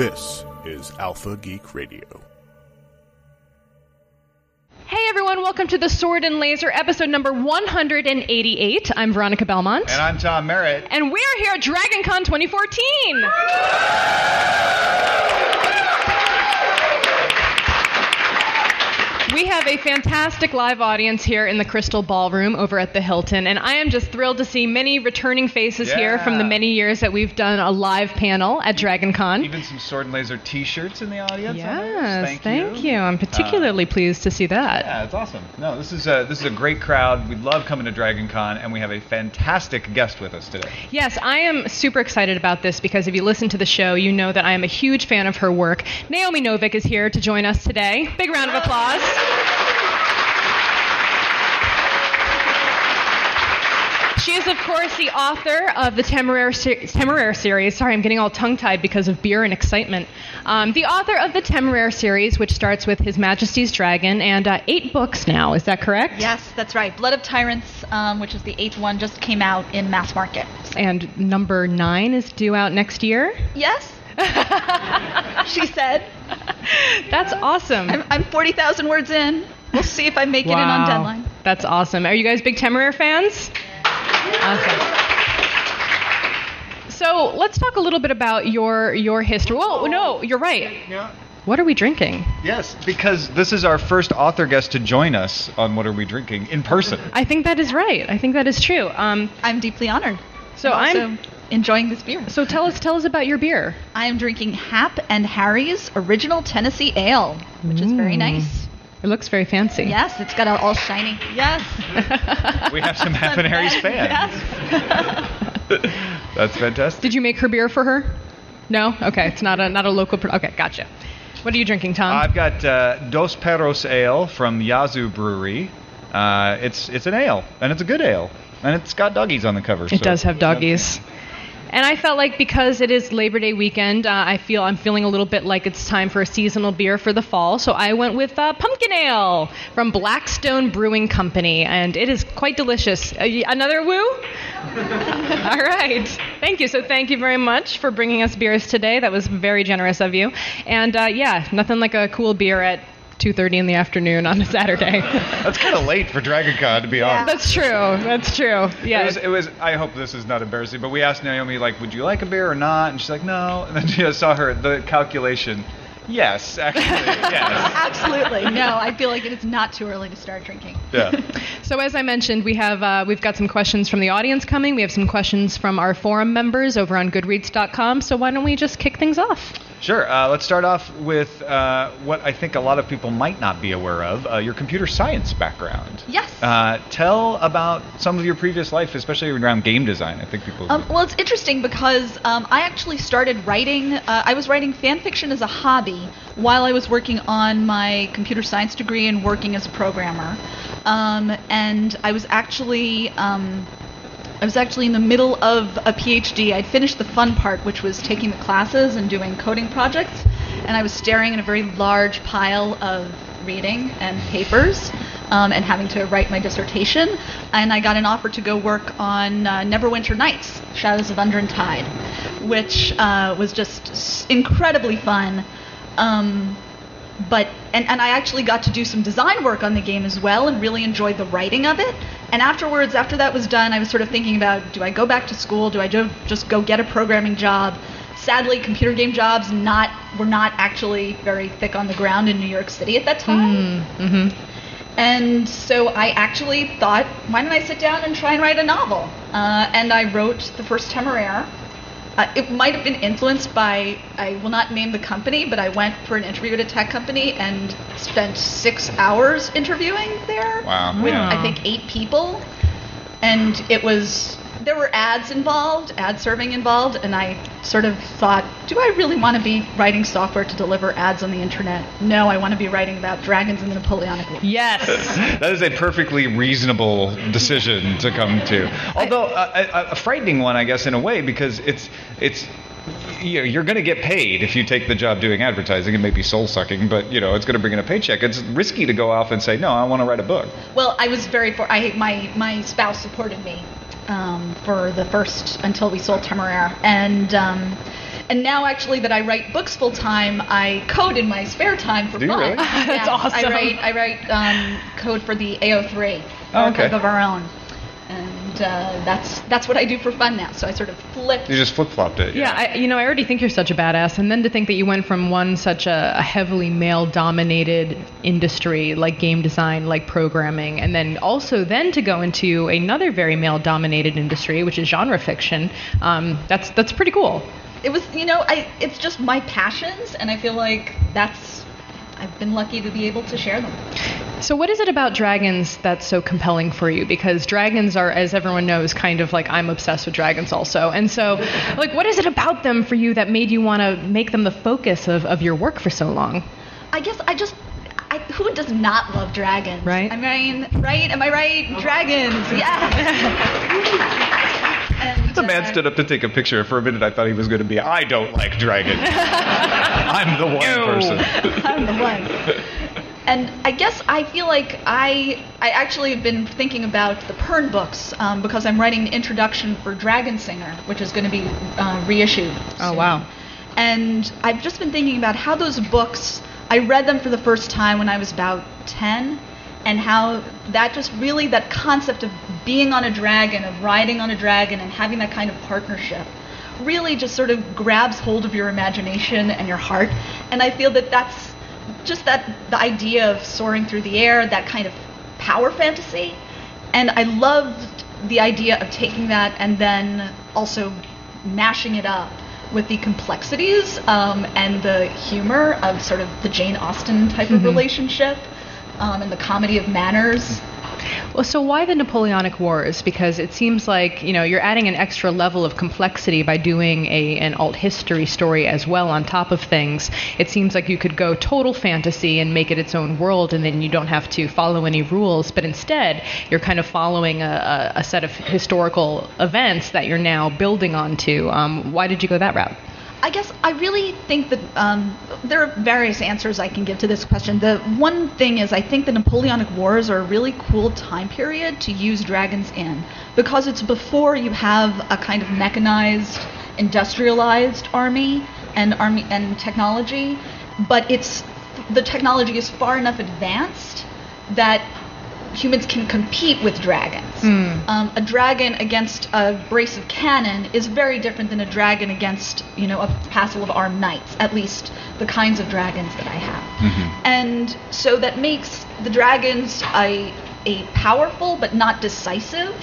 This is Alpha Geek Radio. Hey everyone, welcome to the Sword and Laser episode number 188. I'm Veronica Belmont. And I'm Tom Merritt. And we're here at DragonCon 2014. We have a fantastic live audience here in the Crystal Ballroom over at the Hilton, and I am just thrilled to see many returning faces here from the many years that we've done a live panel at DragonCon. Even some Sword and Laser T-shirts in the audience. Yes, thank, thank you. you. I'm uh, particularly pleased to see that. Yeah, it's awesome. No, this is a this is a great crowd. We love coming to Dragon Con, and we have a fantastic guest with us today. Yes, I am super excited about this because if you listen to the show, you know that I am a huge fan of her work. Naomi Novik is here to join us today. Big round of applause. She is, of course, the author of the Temeraire, se- Temeraire series. Sorry, I'm getting all tongue tied because of beer and excitement. Um, the author of the Temeraire series, which starts with His Majesty's Dragon, and uh, eight books now. Is that correct? Yes, that's right. Blood of Tyrants, um, which is the eighth one, just came out in mass market. And number nine is due out next year. Yes, she said. That's awesome. I'm, I'm 40,000 words in. We'll see if I make it in on deadline. That's awesome. Are you guys big Temeraire fans? Awesome. So let's talk a little bit about your your history. Well, no, you're right. Yeah. What are we drinking? Yes, because this is our first author guest to join us on What Are We Drinking in person. I think that is right. I think that is true. Um, I'm deeply honored. so I'm I'm. also enjoying this beer. So tell us tell us about your beer. I am drinking Hap and Harry's Original Tennessee Ale, which is very Mm. nice. It looks very fancy. Yes, it's got a, all shiny. Yes. We have some Hap and Harry's fans. Yes. That's fantastic. Did you make her beer for her? No. Okay. It's not a not a local. Pro- okay, gotcha. What are you drinking, Tom? I've got uh, Dos Perros Ale from Yazoo Brewery. Uh, it's it's an ale, and it's a good ale, and it's got doggies on the cover. It does have doggies. And I felt like because it is Labor Day weekend, uh, I feel I'm feeling a little bit like it's time for a seasonal beer for the fall. So I went with uh, pumpkin ale from Blackstone Brewing Company, and it is quite delicious. Uh, another woo? All right. Thank you. So thank you very much for bringing us beers today. That was very generous of you. And uh, yeah, nothing like a cool beer at 2:30 in the afternoon on a Saturday. That's kind of late for Dragon Con, to be honest. That's true. That's true. It Yeah. was, it was. I hope this is not embarrassing, but we asked Naomi like, "Would you like a beer or not?" And she's like, "No." And then she saw her the calculation. Yes, actually, yes. Absolutely. No, I feel like it is not too early to start drinking. Yeah. So as I mentioned, we have uh, we've got some questions from the audience coming. We have some questions from our forum members over on Goodreads.com. So why don't we just kick things off? Sure. Uh, let's start off with uh, what I think a lot of people might not be aware of: uh, your computer science background. Yes. Uh, tell about some of your previous life, especially around game design. I think people. Um, well, it's interesting because um, I actually started writing. Uh, I was writing fan fiction as a hobby while I was working on my computer science degree and working as a programmer. Um, and I was actually. I was actually in the middle of a PhD. I'd finished the fun part, which was taking the classes and doing coding projects, and I was staring at a very large pile of reading and papers um, and having to write my dissertation. And I got an offer to go work on uh, Neverwinter Nights, Shadows of Undrentide, which uh, was just incredibly fun. Um, but and, and I actually got to do some design work on the game as well and really enjoyed the writing of it. And afterwards, after that was done, I was sort of thinking about do I go back to school? Do I jo- just go get a programming job? Sadly, computer game jobs not were not actually very thick on the ground in New York City at that time. And so I actually thought, why don't I sit down and try and write a novel? Uh, and I wrote the first Temeraire. Uh, it might have been influenced by, I will not name the company, but I went for an interview at a tech company and spent six hours interviewing there Wow, with, yeah. I think, eight people. And it was, there were ads involved, ad serving involved, and I sort of thought, do I really want to be writing software to deliver ads on the internet? No, I want to be writing about dragons in the Napoleonic Wars. Yes. that is a perfectly reasonable decision to come to. Although a, a, a frightening one, I guess, in a way, because it's it's you know, you're going to get paid if you take the job doing advertising. It may be soul sucking, but you know it's going to bring in a paycheck. It's risky to go off and say, no, I want to write a book. Well, I was very for I my my spouse supported me um, for the first until we sold Temeraire, and um, and now actually that I write books full time, I code in my spare time for Do you fun. really? That's awesome. I write I write um, code for the AO3 Oh, okay. archive of our own, and uh, that's that's what I do for fun now. So I sort of flipped. You just flip flopped it. Yeah, I, you know, I already think you're such a badass, and then to think that you went from one such a, a heavily male-dominated industry like game design, like programming, and then also then to go into another very male-dominated industry, which is genre fiction. Um, that's that's pretty cool. it was you know I it's just my passions, and I feel like that's I've been lucky to be able to share them. So, what is it about dragons that's so compelling for you? Because dragons are, as everyone knows, kind of like I'm obsessed with dragons also. And so, like, what is it about them for you that made you want to make them the focus of, of your work for so long? I guess I just. I, who does not love dragons? Right. I mean, right? Am I right? Dragons, Yeah. and, The man uh, stood up to take a picture. For a minute, I thought he was going to be, I don't like dragons. I'm the one No. person. I'm the one. And I guess I feel like I I actually have been thinking about the Pern books um, because I'm writing the introduction for Dragonsinger, which is going to be uh, reissued. Oh, soon. wow. And I've just been thinking about how those books I read them for the first time when I was about ten, and how that just really that concept of being on a dragon, of riding on a dragon, and having that kind of partnership really just sort of grabs hold of your imagination and your heart. And I feel that that's just that the idea of soaring through the air, that kind of power fantasy. And I loved the idea of taking that and then also mashing it up with the complexities um, and the humor of sort of the Jane Austen type of relationship um, and the comedy of manners. Well, so why the Napoleonic Wars? Because it seems like you know you're adding an extra level of complexity by doing a an alt history story as well on top of things. It seems like you could go total fantasy and make it its own world, and then you don't have to follow any rules. But instead, you're kind of following a, a, set of historical events that you're now building onto. Um, why did you go that route? I guess I really think that um, there are various answers I can give to this question. The one thing is, I think the Napoleonic Wars are a really cool time period to use dragons in because it's before you have a kind of mechanized, industrialized army and army and technology, but it's the technology is far enough advanced that humans can compete with dragons. Um, a dragon against a brace of cannon is very different than a dragon against, you know, a passel of armed knights. At least the kinds of dragons that I have. And so that makes the dragons a a powerful but not decisive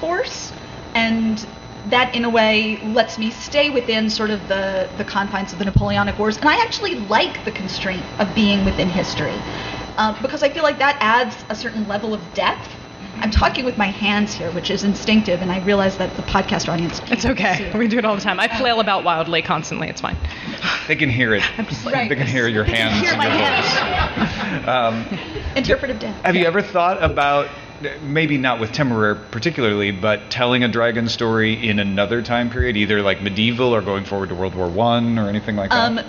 force, and that in a way lets me stay within sort of the, the confines of the Napoleonic Wars. And I actually like the constraint of being within history um, because I feel like that adds a certain level of depth. I'm talking with my hands here, which is instinctive, and I realize that the podcast audience. It's okay. We do it all the time. I flail about wildly constantly. It's fine. They can hear it. Right. They can hear your They can hands. hear and my your hands. voice. Um, Interpretive depth. have you ever thought about, maybe not with Temeraire particularly, but telling a dragon story in another time period, either like medieval or going forward to World War One or anything like that? Um,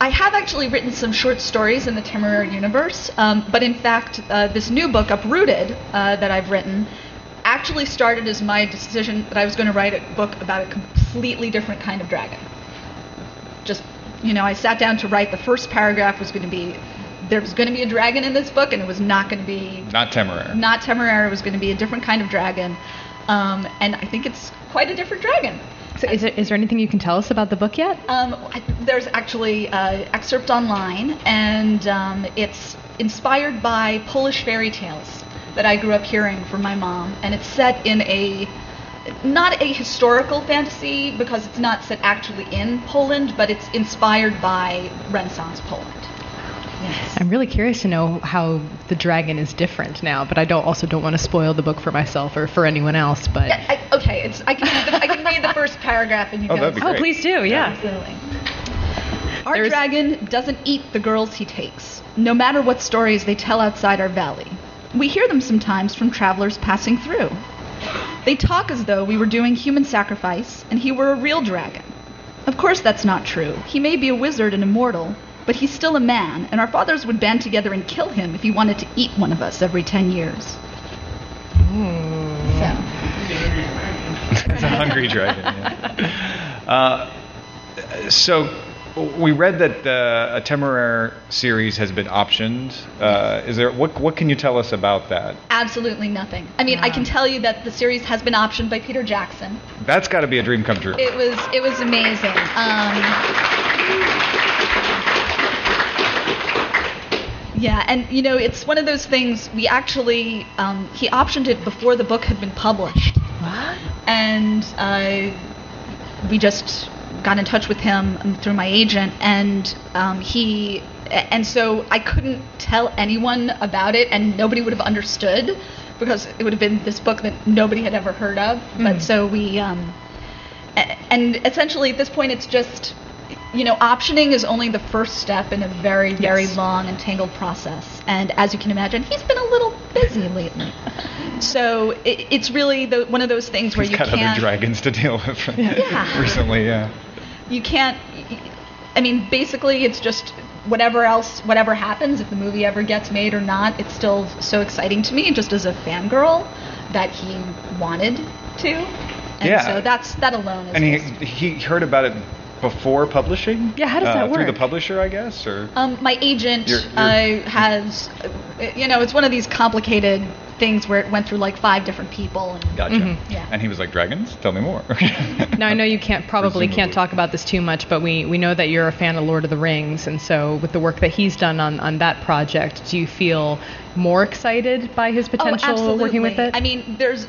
I have actually written some short stories in the Temeraire universe, um, but in fact, uh, this new book, Uprooted, uh, that I've written, actually started as my decision that I was going to write a book about a completely different kind of dragon. Just, you know, I sat down to write the first paragraph was going to be there was going to be a dragon in this book, and it was not going to be not Temeraire. not Temeraire. It was going to be a different kind of dragon, um, and I think it's quite a different dragon. So, is there, is there anything you can tell us about the book yet? Um, I, there's actually an excerpt online, and um, it's inspired by Polish fairy tales that I grew up hearing from my mom, and it's set in a not a historical fantasy because it's not set actually in Poland, but it's inspired by Renaissance Poland. Yes. I'm really curious to know how the dragon is different now, but I don't also don't want to spoil the book for myself or for anyone else. But Yeah, I, okay, it's I can read the, I can read the first paragraph and you Oh, guys. oh, please do, yeah. Absolutely. Our There's- dragon doesn't eat the girls he takes, no matter what stories they tell outside our valley. We hear them sometimes from travelers passing through. They talk as though we were doing human sacrifice and he were a real dragon. Of course, that's not true. He may be a wizard and immortal, but he's still a man, and our fathers would band together and kill him if he wanted to eat one of us every ten years. So. it's a hungry dragon. yeah. Uh, so we read that the a Temeraire series has been optioned. Uh, is there what what can you tell us about that? Absolutely nothing. I mean, I can tell you that the series has been optioned by Peter Jackson. That's got to be a dream come true. It was it was amazing. Um, yeah, and you know, it's one of those things. We actually um, he optioned it before the book had been published. What? and uh, we just got in touch with him through my agent, and um, he and so I couldn't tell anyone about it, and nobody would have understood because it would have been this book that nobody had ever heard of. But so we, um, and essentially at this point, it's just. You know, optioning is only the first step in a very, very Yes. long and tangled process. And as you can imagine, he's been a little busy lately. So it, it's really the, one of those things where He's you got can't other dragons to deal with Yeah. recently. Yeah. you can't i mean basically it's just whatever else whatever happens if the movie ever gets made or not it's still so exciting to me just as a fangirl that he wanted to and Yeah. so that's that alone is And he he heard about it before publishing. Yeah, how does Uh, that Through the publisher, I guess, or. um, my agent You're- you're- Uh, has uh, you know it's one of these complicated things where it went through like five different people and Gotcha. Mhm. Yeah. And he was like, "Dragons? Tell me more." Now I know you can't probably can't talk about this too much, but we, we know that you're a fan of Lord of the Rings, and so with the work that he's done on, on that project, do you feel more excited by his potential oh, working with it? I mean, there's,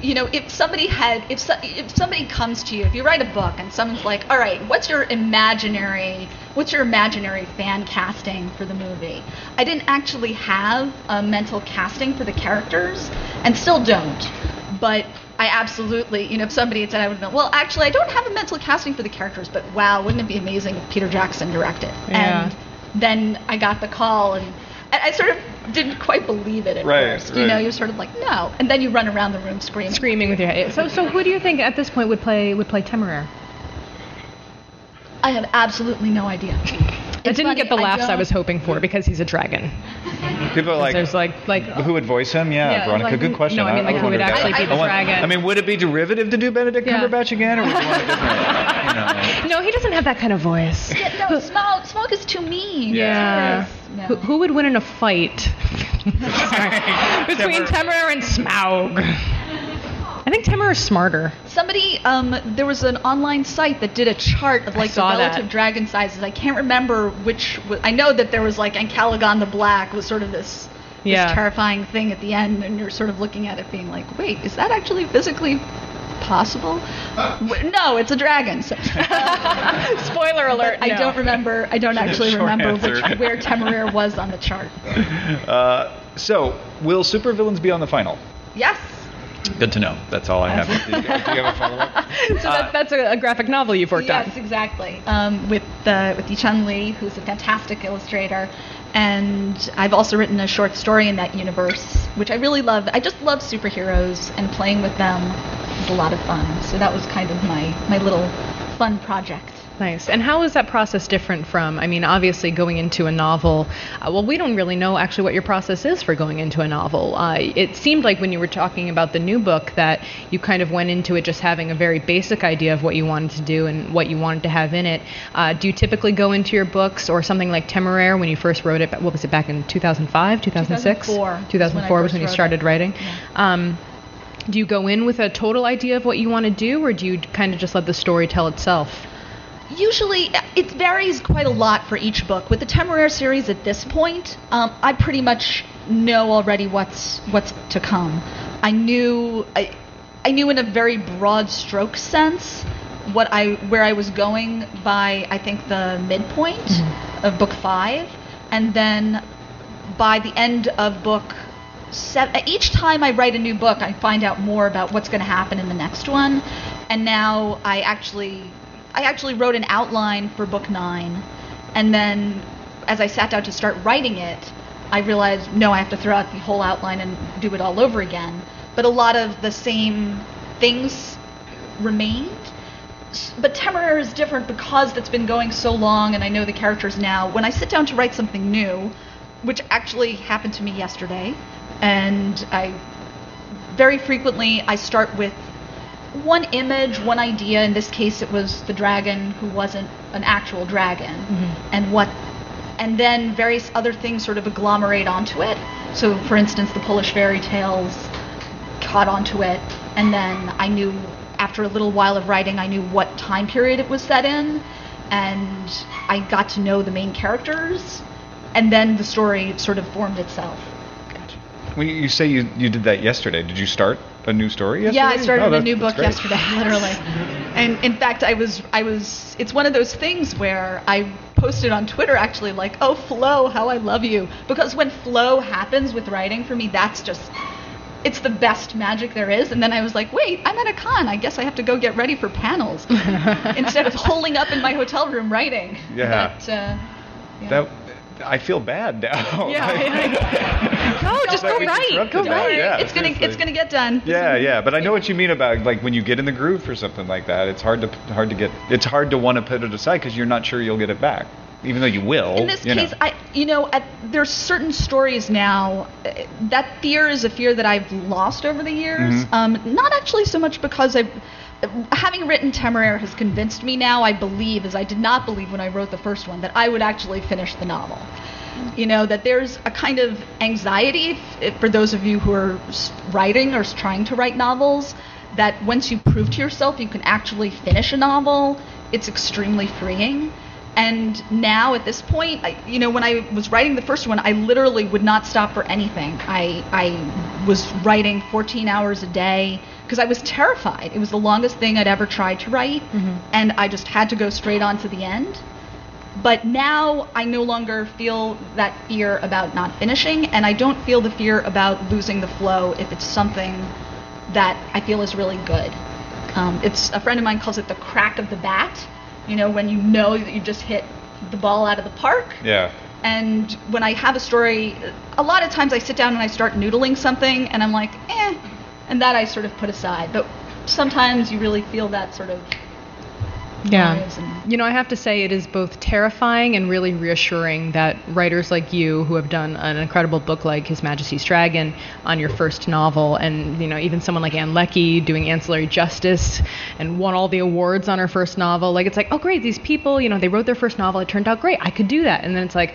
you know, if somebody had, if so, if somebody comes to you, if you write a book and someone's like, all right, what's your imaginary, what's your imaginary fan casting for the movie? I didn't actually have a mental casting for the characters, and still don't, but. I absolutely, you know, if somebody had said I would have been, well, actually, I don't have a mental casting for the characters, but wow, wouldn't it be amazing if Peter Jackson directed? Yeah. And then I got the call, and, and I sort of didn't quite believe it at Right, first. You know, you're sort of like, no, and then you run around the room screaming. Screaming with your head. So so who do you think at this point would play would play Temeraire? I have absolutely no idea. I It's didn't funny, get the laughs I, don't- was hoping for because he's a dragon. People are like, There's like like "Who would voice him?" Yeah, Yeah, Veronica, like, good question. no, I mean, like, who would wondered that. actually be the I want- dragon? I mean, would it be derivative to do Benedict Yeah. Cumberbatch again, or would you want a different? You know? no, he doesn't have that kind of voice. Yeah, no, Smaug. Smaug is too mean. Yeah. No. Who, who would win in a fight Sorry. between Temeraire and Smaug? I think Temeraire is smarter. Somebody, um, there was an online site that did a chart of like the saw that. relative dragon sizes. I can't remember which. w- I know that there was like Ancalagon the Black was sort of this, Yeah. this terrifying thing at the end, and you're sort of looking at it, being like, wait, is that actually physically possible? No, it's a dragon. So, Spoiler alert. I don't remember. I don't actually Short remember which, where Temeraire was on the chart. Uh, so, will supervillains be on the final? Yes. Good to know. That's all I have. do you do you have a follow-up? So that, that's a, a graphic novel you've worked yes, on. Yes, exactly. Um, with uh, with Yishan Li, who's a fantastic illustrator, and I've also written a short story in that universe, which I really love. I just love superheroes, and playing with them is a lot of fun. So that was kind of my my little fun project. Nice. And how is that process different from, I mean, obviously going into a novel? Uh, well, we don't really know actually what your process is for going into a novel. Uh, it seemed like when you were talking about the new book that you kind of went into it just having a very basic idea of what you wanted to do and what you wanted to have in it. Uh, do you typically go into your books or something like Temeraire when you first wrote it? What was it back in 2005, 2006? 2004 was when 2004 was when you started it. writing. Yeah. Um, do you go in with a total idea of what you want to do, or do you kind of just let the story tell itself? Usually, it varies quite a lot for each book. With the Temeraire series at this point, um, I pretty much know already what's what's to come. I knew I, I knew in a very broad stroke sense what I where I was going by I think the midpoint of book five, and then by the end of book seven, each time I write a new book, I find out more about what's going to happen in the next one. And now I actually, I actually wrote an outline for book nine, and then as I sat down to start writing it, I realized no, I have to throw out the whole outline and do it all over again. But a lot of the same things remained. But Temeraire is different because it's been going so long and I know the characters now. When I sit down to write something new, which actually happened to me yesterday, and I very frequently I start with one image, one idea. In this case, it was the dragon who wasn't an actual dragon, mm-hmm. and what, and then various other things sort of agglomerate onto it. So, for instance, the Polish fairy tales caught onto it, and then I knew after a little while of writing, I knew what time period it was set in, and I got to know the main characters, and then the story sort of formed itself. When you, you say you, you did that yesterday, did you start a new story yesterday? Yeah, I started Oh, a new book yesterday, literally. And in fact, I was I was it's one of those things where I posted on Twitter actually like, "Oh, flow, how I love you." Because when flow happens with writing for me, that's just it's the best magic there is. And then I was like, "Wait, I'm at a con. I guess I have to go get ready for panels instead of holing up in my hotel room writing." Yeah. But, uh, yeah. That I feel bad now. Yeah, I- no, just go right. Go write. yeah. it's gonna it's gonna get done. Yeah, yeah, but I know what you mean about like when you get in the groove for something like that. It's hard to hard to get. It's hard to want to put it aside because you're not sure you'll get it back, even though you will. in this you know. case, I you know at, there's certain stories now uh, that fear is a fear that I've lost over the years. Mhm. Um, not actually so much because I've having written Temeraire has convinced me now. I believe, as I did not believe when I wrote the first one, that I would actually finish the novel. You know that there's a kind of anxiety if, if, for those of you who are writing or trying to write novels. That once you prove to yourself you can actually finish a novel, it's extremely freeing. And now at this point, I, you know, when I was writing the first one, I literally would not stop for anything. I, I was writing 14 hours a day because I was terrified. It was the longest thing I'd ever tried to write, and I just had to go straight on to the end. But now I no longer feel that fear about not finishing, and I don't feel the fear about losing the flow if it's something that I feel is really good. Um, it's a friend of mine calls it the crack of the bat. You know, when you know that you just hit the ball out of the park. yeah. And when I have a story, a lot of times I sit down and I start noodling something, and I'm like, eh, and that I sort of put aside. But sometimes you really feel that sort of Yeah. You know, I have to say it is both terrifying and really reassuring that writers like you who have done an incredible book like His Majesty's Dragon on your first novel and, you know, even someone like Ann Leckie doing Ancillary Justice and won all the awards on her first novel. Like it's like, "Oh great, these people, you know, they wrote their first novel, it turned out great. I could do that." And then it's like,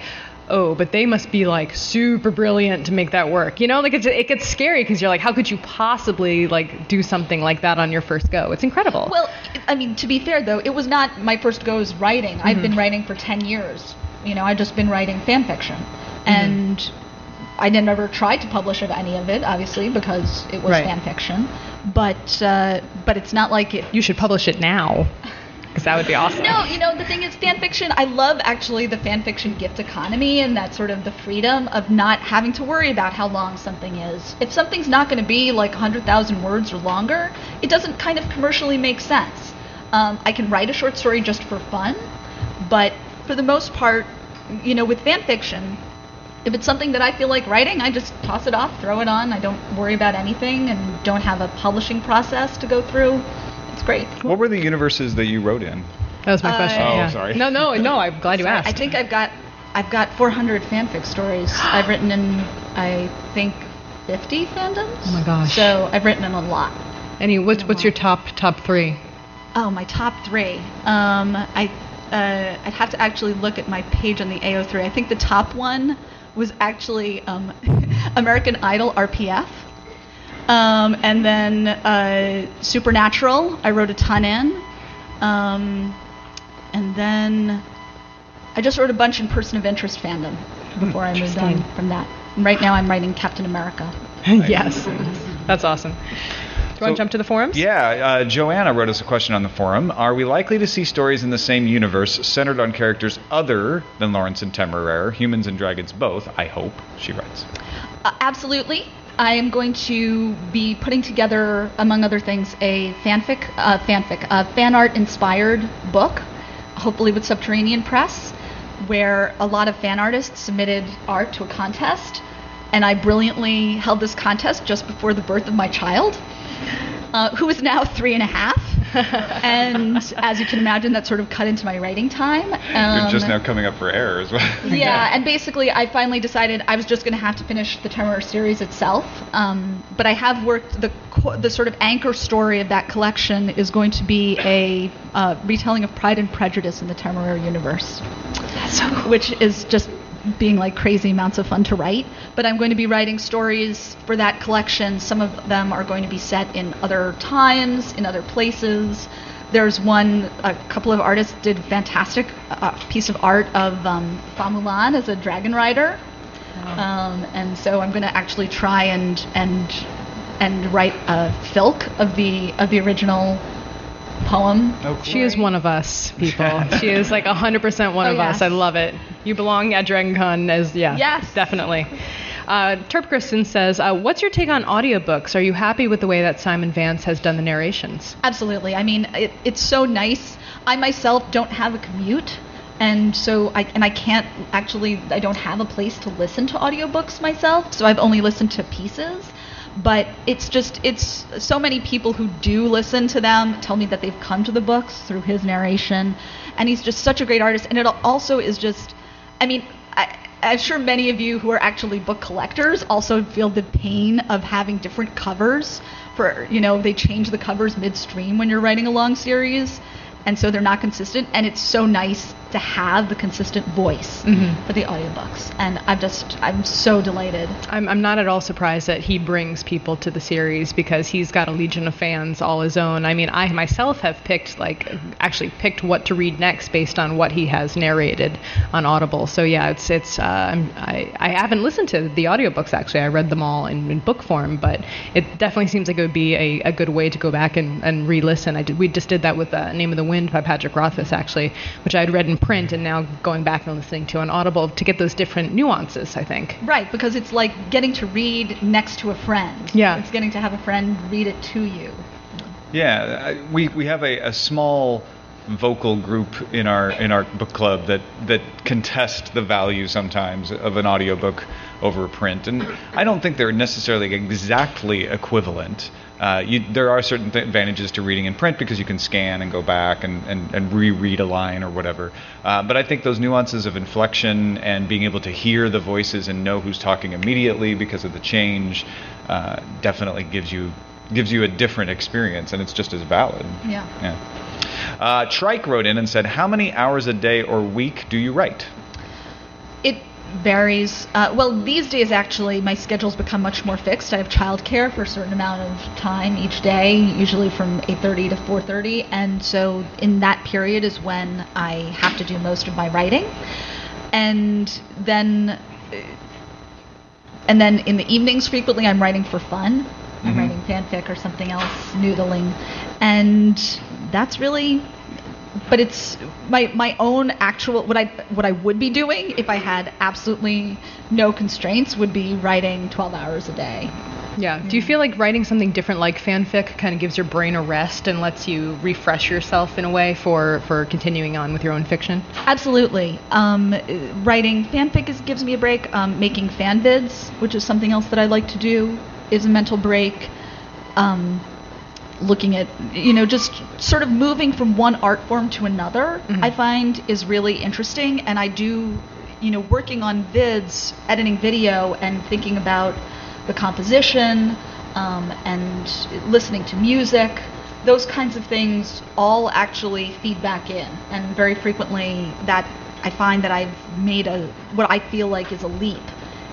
"Oh, but they must be like super brilliant to make that work." You know, like it's, it gets scary because you're like, "How could you possibly like do something like that on your first go?" It's incredible. Well, I mean, to be fair though, it was not my first go as writing. I've been writing for 10 years. You know, I've just been writing fan fiction. And I never tried to publish of any of it, obviously, because it was Right. fan fiction. But uh, but it's not like it. you should publish it now because that would be awesome. No, you know the thing is, fan fiction. I love actually the fan fiction gift economy and that sort of the freedom of not having to worry about how long something is. If something's not going to be like 100,000 words or longer, it doesn't kind of commercially make sense. Um, I can write a short story just for fun, but for the most part, you know, with fan fiction, if it's something that I feel like writing, I just toss it off, throw it on. I don't worry about anything and don't have a publishing process to go through. It's great. What were the universes that you wrote in? That was my Uh, question. Oh, yeah. sorry. No, no, no. I'm glad you Sorry, asked. I think I've got I've got 400 fanfic stories. I've written in I think 50 fandoms. Oh my gosh. So I've written in a lot. Any what's what's your top top three? Oh, my top three. Um, I uh, I'd have to actually look at my page on the AO3. I think the top one was actually um, American Idol RPF. Um, and then uh, Supernatural, I wrote a ton in. Um, and then I just wrote a bunch in Person of Interest fandom before I moved on from that. And right now I'm writing Captain America. yes, that's awesome. Do you want So- to jump to the forums? Yeah, uh, Joanna wrote us a question on the forum. Are we likely to see stories in the same universe centered on characters other than Lawrence and Temeraire, humans and dragons both? I hope, she writes. Uh, absolutely. I am going to be putting together, among other things, a fanfic, uh, fanfic, a fan art inspired book, hopefully with Subterranean Press, where a lot of fan artists submitted art to a contest, and I brilliantly held this contest just before the birth of my child, uh, who is now three and a half. and as you can imagine, that sort of cut into my writing time. You're just Um, now coming up for air as well. yeah, and basically, I finally decided I was just going to have to finish the Terror series itself. Um, but I have worked the co- the sort of anchor story of that collection is going to be a uh, retelling of Pride and Prejudice in the Temeraire universe. That's so cool. Which is just being like crazy amounts of fun to write. But I'm going to be writing stories for that collection. Some of them are going to be set in other times, in other places. There's one, a couple of artists did fantastic uh, piece of art of um, Fa Mulan as a dragon rider. Um, and so I'm going to actually try and and and write a filk of the of the original poem. Oh. She is one of us, people. she is like 100% one Oh, of us. I love it. You belong at DragonCon as, yeah. Yes. Definitely. Uh, Terp Kristen says, uh, What's your take on audiobooks? Are you happy with the way that Simon Vance has done the narrations? Absolutely. I mean, it, it's so nice. I myself don't have a commute, and so I and I can't actually. I don't have a place to listen to audiobooks myself, so I've only listened to pieces. But it's just it's so many people who do listen to them tell me that they've come to the books through his narration, and he's just such a great artist. And it also is just, I mean. I, I'm sure many of you who are actually book collectors also feel the pain of having different covers for, you know, they change the covers midstream when you're writing a long series, and so they're not consistent. And it's so nice to have the consistent voice for the audiobooks. And I'm just, I'm so delighted. I'm, I'm not at all surprised that he brings people to the series because he's got a legion of fans all his own. I mean, I myself have picked, like, actually picked what to read next based on what he has narrated on Audible. So yeah, it's it's. Uh, I'm, I I haven't listened to the audiobooks actually. I read them all in, in book form, but it definitely seems like it would be a, a good way to go back and, and re-listen. I did we just did that with uh, Name of the Wind by Patrick Rothfuss actually, which I had read in print and now going back and listening to on Audible to get those different nuances. I think. Right, because it's like getting to read next to a friend. Yeah. It's getting to have a friend read it to you. Yeah, I- we we have a, a small vocal group in our in our book club that that contest the value sometimes of an audiobook over a print, and I don't think they're necessarily exactly equivalent. Uh, you, there are certain th- advantages to reading in print because you can scan and go back and, and, and reread a line or whatever. Uh, but I think those nuances of inflection and being able to hear the voices and know who's talking immediately because of the change uh, definitely gives you gives you a different experience, and it's just as valid. Yeah. Yeah. Uh, Trike wrote in and said, "How many hours a day or week do you write?" It varies. Uh, well, these days actually, my schedule's become much more fixed. I have childcare for a certain amount of time each day, usually from 8:30 to 4:30, and so in that period is when I have to do most of my writing, and then. And then in the evenings, frequently I'm writing for fun. I'm Mhm. writing fanfic or something else, noodling, and that's really but it's my my own actual what I what I would be doing if I had absolutely no constraints would be writing 12 hours a day. Yeah. Do you feel like writing something different like fanfic kind of gives your brain a rest and lets you refresh yourself in a way for, for continuing on with your own fiction? Absolutely. Um, writing fanfic is, gives me a break. Um, making fan vids, which is something else that I like to do, is a mental break. Um, looking at, you know, just sort of moving from one art form to another, Mhm. I find is really interesting. And I do, you know, working on vids, editing video, and thinking about the composition um, and listening to music. Those kinds of things all actually feed back in, and very frequently that I find that I've made a what I feel like is a leap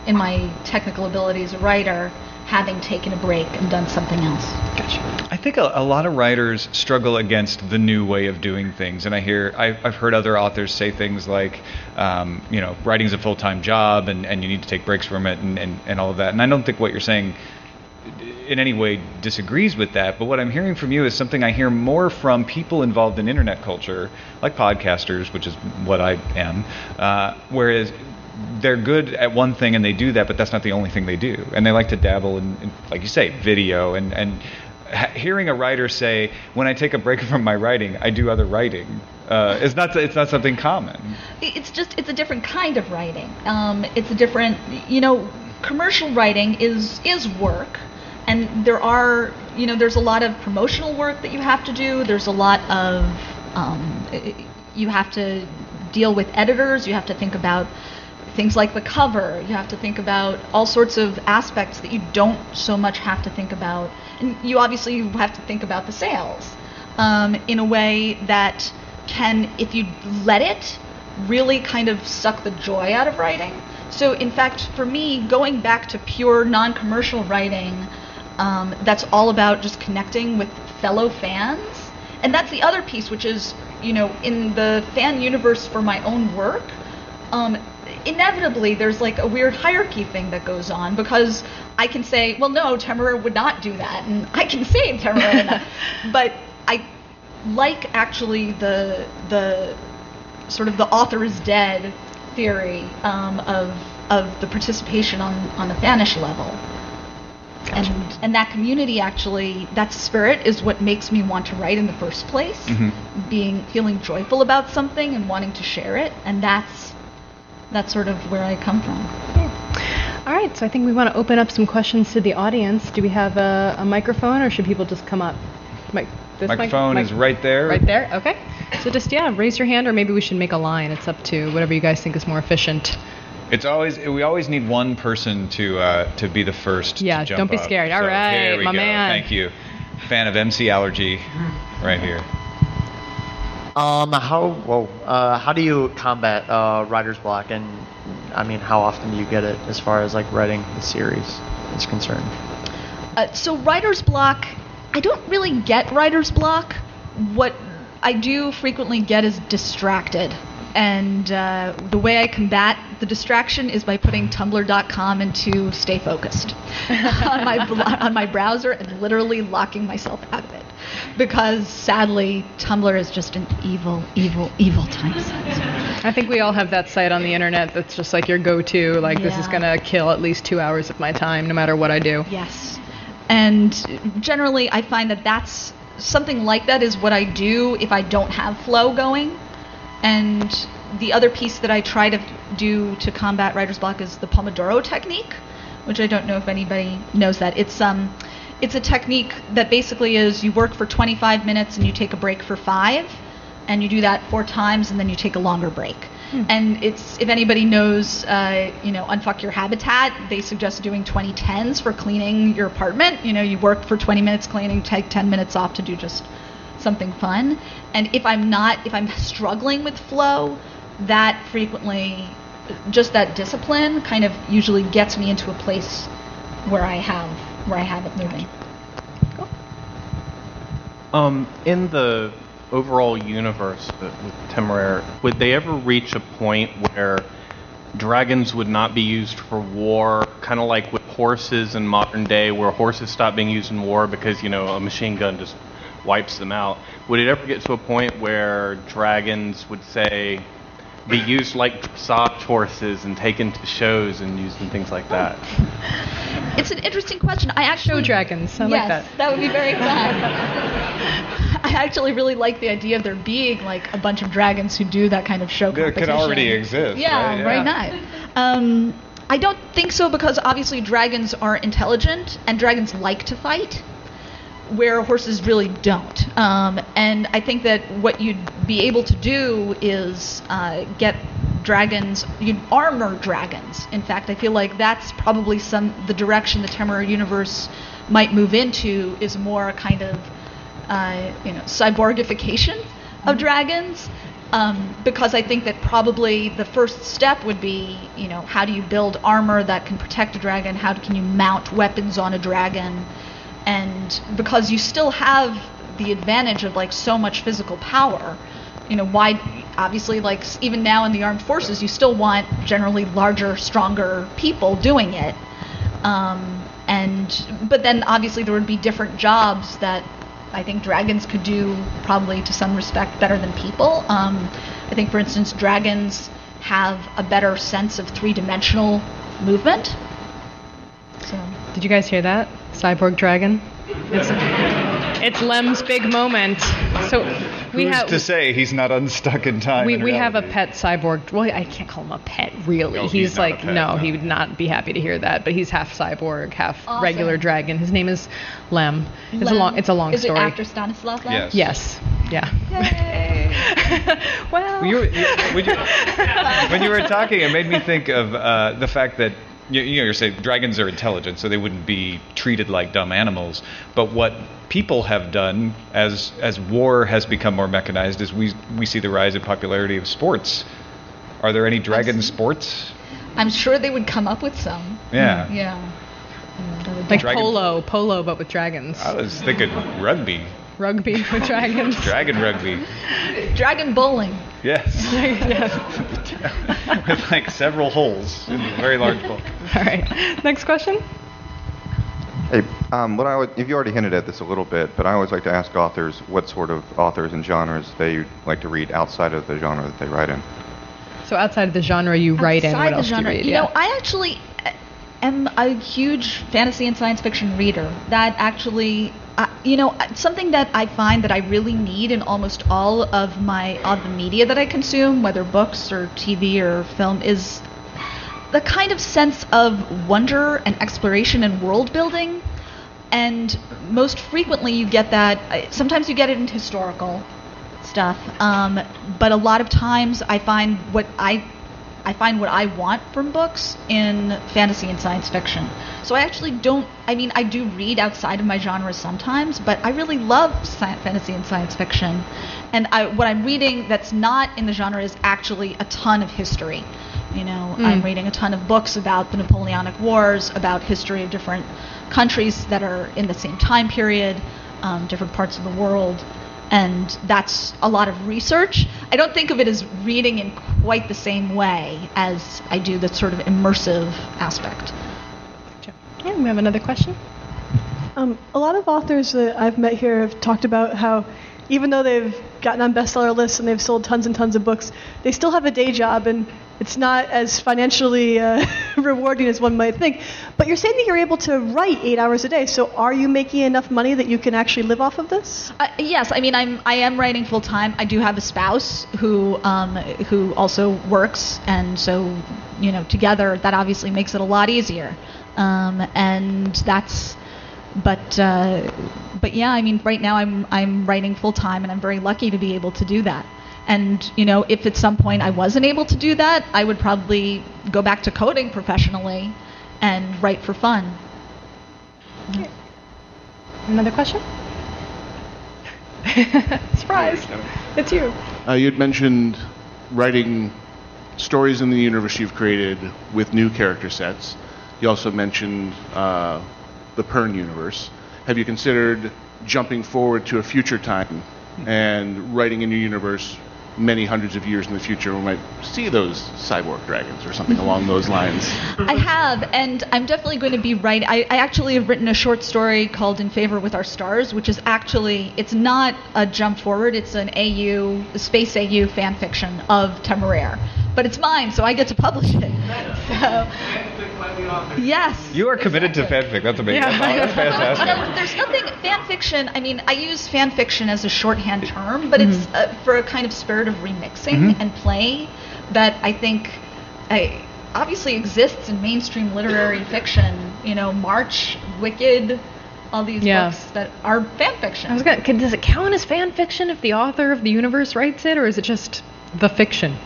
in my technical ability as a writer, having taken a break and done something else. Gotcha. I think a, a lot of writers struggle against the new way of doing things, and I hear I've, I've heard other authors say things like, um, you know, writing's a full-time job, and, and you need to take breaks from it, and, and, and all of that. And I don't think what you're saying in any way disagrees with that, but what I'm hearing from you is something I hear more from people involved in internet culture, like podcasters, which is what I am. Uh, whereas they're good at one thing and they do that, but that's not the only thing they do, and they like to dabble in, in like you say, video and and. Hearing a writer say, "When I take a break from my writing, I do other writing," uh, is not it's not something common. it's just it's a different kind of writing um, it's a different you know commercial writing is is work and there are you know there's a lot of promotional work that you have to do there's a lot of um, you have to deal with editors you have to think about things like the cover. You have to think about all sorts of aspects that you don't so much have to think about. And you obviously have to think about the sales um, in a way that can, if you let it, really kind of suck the joy out of writing. So, in fact, for me, going back to pure non commercial writing, um, that's all about just connecting with fellow fans. And that's the other piece, which is, you know, in the fan universe for my own work, um, inevitably there's like a weird hierarchy thing that goes on because I can say, well, no, Temeraire would not do that, and I can say Temeraire, but I like actually the the sort of the author is dead theory um, of of the participation on on the fanish level. Gotcha. And, and that community actually, that spirit is what makes me want to write in the first place. Being feeling joyful about something and wanting to share it, and that's that's sort of where I come from. All right, so I think we want to open up some questions to the audience. Do we have a, a microphone, or should people just come up? Mic- this Microphone mic- is right there. Right there. Okay. So just yeah, raise your hand, or maybe we should make a line. It's up to whatever you guys think is more efficient. It's always we always need one person to uh, to be the first. Yeah, to jump don't be up. scared. All So right, my go. man. Thank you. Fan of MC Allergy, right here. Um, how whoa, Uh, how do you combat uh, writer's block, and I mean, how often do you get it as far as like writing the series is concerned? Uh, so writer's block, I don't really get writer's block. What I do frequently get is distracted. And uh, the way I combat the distraction is by putting Tumblr.com into StayFocusd on my blo- on my browser and literally locking myself out of it, because sadly Tumblr is just an evil, evil, evil time site. I think we all have that site on the internet that's just like your go-to. Like this is gonna kill at least two hours of my time, no matter what I do. Yes. And generally, I find that that's something like that is what I do if I don't have flow going. And the other piece that I try to do to combat writer's block is the Pomodoro technique, which I don't know if anybody knows that. It's um, it's a technique that basically is you work for 25 minutes and you take a break for five, and you do that four times and then you take a longer break. And it's if anybody knows, uh, you know, unfuck your habitat, they suggest doing 2010s for cleaning your apartment. You know, you work for 20 minutes cleaning, take 10 minutes off to do just something fun. And if I'm not, if I'm struggling with flow, that frequently, just that discipline kind of usually gets me into a place where I have where I have it moving. Um, in the overall universe with Temeraire, would they ever reach a point where dragons would not be used for war, kind of like with horses in modern day, where horses stop being used in war because you know a machine gun just wipes them out? Would it ever get to a point where dragons would say be used like dressage horses and taken to shows and used in things like that? It's an interesting question. I actually Show dragons. I yes, like that. that would be very fun. I actually really like the idea of there being like a bunch of dragons who do that kind of show That could already exist, Yeah, right? Yeah. not? Um, I don't think so because obviously dragons are intelligent and dragons like to fight, where horses really don't. Um, and I think that what you'd be able to do is uh, get dragons, you'd armor dragons. In fact, I feel like that's probably some the direction the Temeraire universe might move into is more a kind of uh, you know cyborgification of dragons. Um, because I think that probably the first step would be, you know, how do you build armor that can protect a dragon? How can you mount weapons on a dragon? And because you still have the advantage of like so much physical power, you know, why? Obviously, like even now in the armed forces, you still want generally larger, stronger people doing it. Um, and but then obviously there would be different jobs that I think dragons could do probably to some respect better than people. Um, I think, for instance, dragons have a better sense of three-dimensional movement. So Did you guys hear that? Cyborg dragon. It's it's Lem's big moment. So we Who's have to say he's not unstuck in time? we, in we have a pet cyborg. Well, I can't call him a pet, really. No, he's, he's like, pet, no, no. he would not be happy to hear that. But he's half cyborg, half Awesome. regular dragon. His name is Lem. It's a long. It's a long is story. it after Stanislav Lem? Yes. Yes. Yeah. Yay. well, You, you, when, you, when you were talking, it made me think of uh, the fact that you, you know you're saying dragons are intelligent, so they wouldn't be treated like dumb animals. But what people have done as as war has become more mechanized is we we see the rise in popularity of sports. Are there any dragon sports? I'm sure they would come up with some. Yeah. Yeah. like Dragon- polo, polo, but with dragons. I was thinking rugby, Rugby with dragons. dragon rugby. Dragon bowling. Yes, yes. with like several holes in a very large book. All right. Next question. Hey, um, what I would, if you already hinted at this a little bit, but I always like to ask authors what sort of authors and genres they like to read outside of the genre that they write in. So outside of the genre you write in, Outside what the else genre, do you read? You yeah. know, I actually uh, am a huge fantasy and science fiction reader. That actually, you know, something that I find that I really need in almost all of my of the media that I consume, whether books or TV or film, is the kind of sense of wonder and exploration and world building. And most frequently, you get that. uh, Sometimes you get it in historical stuff, um, but a lot of times I find what I I find what I want from books in fantasy and science fiction. So I actually don't. I mean, I do read outside of my genres sometimes, but I really love sci- fantasy and science fiction. And I, what I'm reading that's not in the genre is actually a ton of history. You know, I'm reading a ton of books about the Napoleonic Wars, about history of different countries that are in the same time period, um, different parts of the world and that's a lot of research. I don't think of it as reading in quite the same way as I do the sort of immersive aspect. Yeah, we have another question. Um, a lot of authors that I've met here have talked about how even though they've gotten on bestseller lists and they've sold tons and tons of books, they still have a day job and it's not as financially uh, rewarding as one might think. But you're saying that you're able to write eight hours a day. So are you making enough money that you can actually live off of this? Uh, yes, I mean I'm I am writing full time. I do have a spouse who um, who also works, and so you know together that obviously makes it a lot easier. Um, and that's but uh, but yeah, I mean right now I'm I'm writing full time, and I'm very lucky to be able to do that. And you know, if at some point I wasn't able to do that, I would probably go back to coding professionally and write for fun. Another question? Surprise! It's you. Uh, you'd mentioned writing stories in the universe you've created with new character sets. You also mentioned uh, the Pern universe. Have you considered jumping forward to a future time and writing in your universe many hundreds of years in the future we might see those cyborg dragons or something along those lines? I have, and I'm definitely going to be writing. I, I actually have written a short story called "In Favor with Our Stars," which is actually it's not a jump forward. It's an AU, a space AU fan fiction of Temeraire, but it's mine, so I get to publish it. So, yes. You are committed to fanfic. That's amazing. Yeah. That's fantastic. No, there's nothing fanfiction. I mean, I use fanfiction as a shorthand term, but it's uh, for a kind of spirit of remixing and play that I think I, obviously exists in mainstream literary fiction. You know, March, Wicked, all these Yeah. books that are fan fiction. I was gonna. Can, does it count as fan fiction if the author of the universe writes it, or is it just the fiction?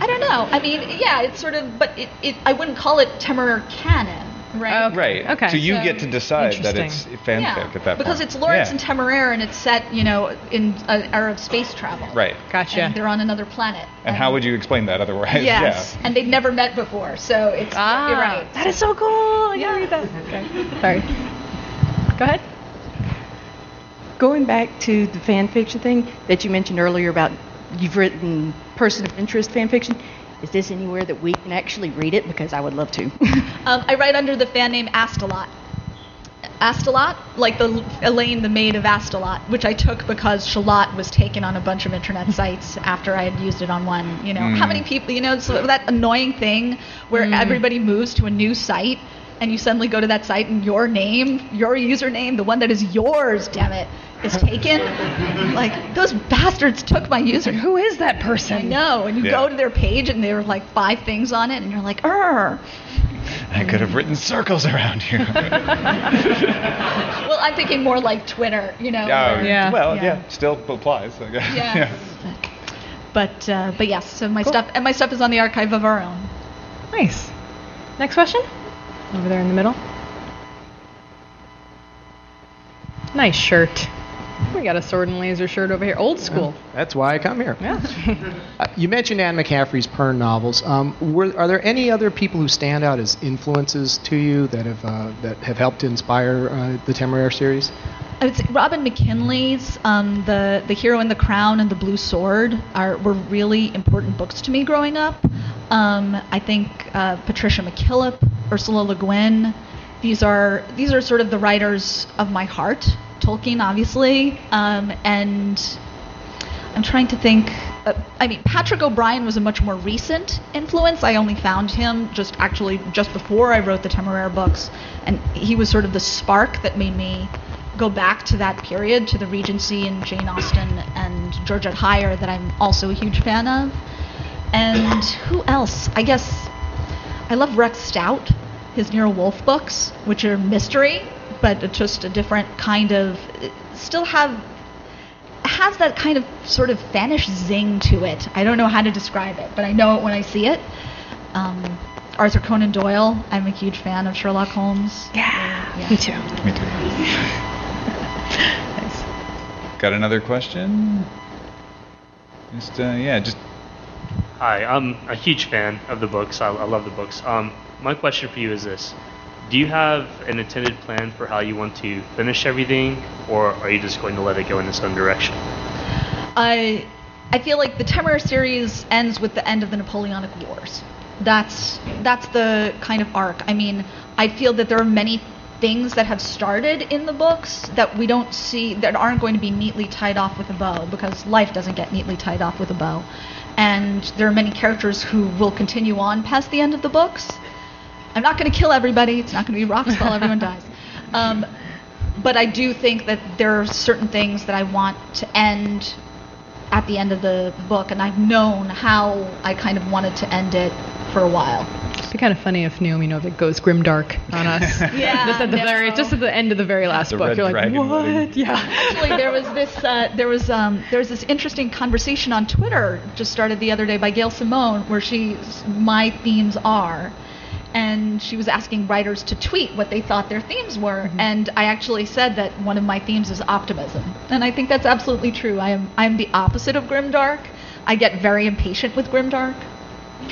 I don't know. I mean, yeah, it's sort of, but it, it I wouldn't call it Temeraire canon, right? Okay. Right. Okay. So you So- get to decide that it's fanfic yeah, at that point. because it's Laurence Yeah. and Temeraire, and it's set, you know, in an era of space travel. Right. Gotcha. And they're on another planet. And how would you explain that otherwise? Yes, and they've never met before, so it's Ah, you're right. that is so cool. I Yeah. gotta read that. Okay. Sorry. Go ahead. Going back to the fan fiction thing that you mentioned earlier about you've written person of interest fan fiction, is this anywhere that we can actually read it? Because I would love to. Um, I write under the fan name Astolat. Astolat, like the Elaine, the maid of Astolat, which I took because Shalott was taken on a bunch of internet sites after I had used it on one. You know, how many people? You know, so that annoying thing where everybody moves to a new site and you suddenly go to that site and your name, your username, the one that is yours, damn it, is taken. like those bastards took my user. Who is that person? I know, and you Yeah. go to their page and there are like five things on it, and you're like, "Err." I could have written circles around you. Well, I'm thinking more like Twitter, you know. Yeah. Yeah. Well, Yeah. yeah. Still applies. I guess. Yeah. but uh, but yes, so my Cool. stuff and my stuff is on the archive of our own. Nice. Next question. Over there in the middle. Nice shirt. We got a sword and laser shirt over here. Old school. That's why I come here. Yeah. Uh, you mentioned Anne McCaffrey's Pern novels. Um, were, are there any other people who stand out as influences to you that have uh, that have helped to inspire uh, the Temeraire series? I would say Robin McKinley's um, the the Hero and the Crown and the Blue Sword are were really important books to me growing up. Um, I think uh, Patricia McKillip, Ursula Le Guin, these are these are sort of the writers of my heart. Tolkien, obviously, um, and I'm trying to think. Uh, I mean, Patrick O'Brian was a much more recent influence. I only found him just actually just before I wrote the Temeraire books, and he was sort of the spark that made me go back to that period, to the Regency and Jane Austen and Georgette Heyer, that I'm also a huge fan of. And who else? I guess I love Rex Stout, his Nero Wolfe books, which are mystery, but it's just a different kind of. Still have has that kind of sort of Spanish zing to it. I don't know how to describe it, but I know it when I see it. Um, Arthur Conan Doyle. I'm a huge fan of Sherlock Holmes. Yeah, me too. Me too. nice. Got another question? Just uh, yeah, just Hi, I'm a huge fan of the books. I, I love the books. Um, my question for you is this: Do you have an intended plan for how you want to finish everything, or are you just going to let it go in its own direction? I I feel like the Temeraire series ends with the end of the Napoleonic Wars. That's that's the kind of arc. I mean, I feel that there are many things that have started in the books that we don't see that aren't going to be neatly tied off with a bow because life doesn't get neatly tied off with a bow. And there are many characters who will continue on past the end of the books. I'm not going to kill everybody. It's not going to be rocks while everyone dies. Um, but I do think that there are certain things that I want to end at the end of the book, and I've known how I kind of wanted to end it for a while. It'd be kind of funny if Naomi Novik goes grimdark on us. Yeah, just at the no. very, just at the end of the very last The book. Red You're like, what? wedding. Yeah. Actually, there was this uh, there was um, there was this interesting conversation on Twitter just started the other day by Gail Simone where she my themes are, and she was asking writers to tweet what they thought their themes were, mm-hmm. and I actually said that one of my themes is optimism, and I think that's absolutely true. I am I am the opposite of grimdark. I get very impatient with grimdark.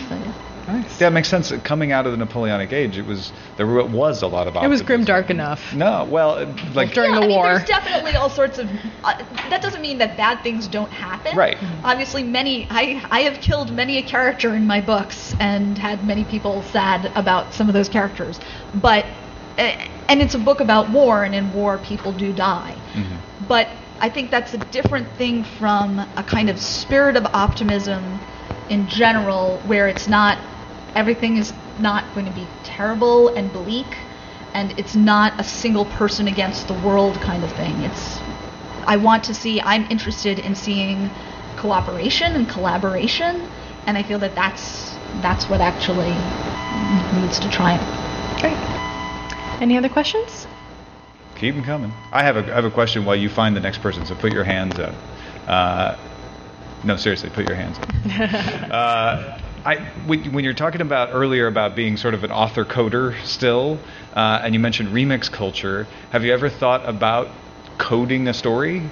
So, yeah. Nice. Yeah, it makes sense. Coming out of the Napoleonic Age, it was there was a lot of. It was grim dark enough. No, well, uh, like during yeah, the I mean, war. there's definitely all sorts of. Uh, that doesn't mean that bad things don't happen. Right. Obviously, many. I I have killed many a character in my books and had many people sad about some of those characters, but. Uh, and it's a book about war, and in war, people do die. But I think that's a different thing from a kind of spirit of optimism in general, where it's not everything is not going to be terrible and bleak, and it's not a single person against the world kind of thing. It's I want to see. I'm interested in seeing cooperation and collaboration, and I feel that that's that's what actually needs to triumph. Great. Any other questions? Keep them coming. I have a I have a question while you find the next person. So put your hands up. Uh, no, seriously, put your hands up. uh, I when, when you're talking about earlier about being sort of an author coder still, uh, and you mentioned remix culture. Have you ever thought about coding a story,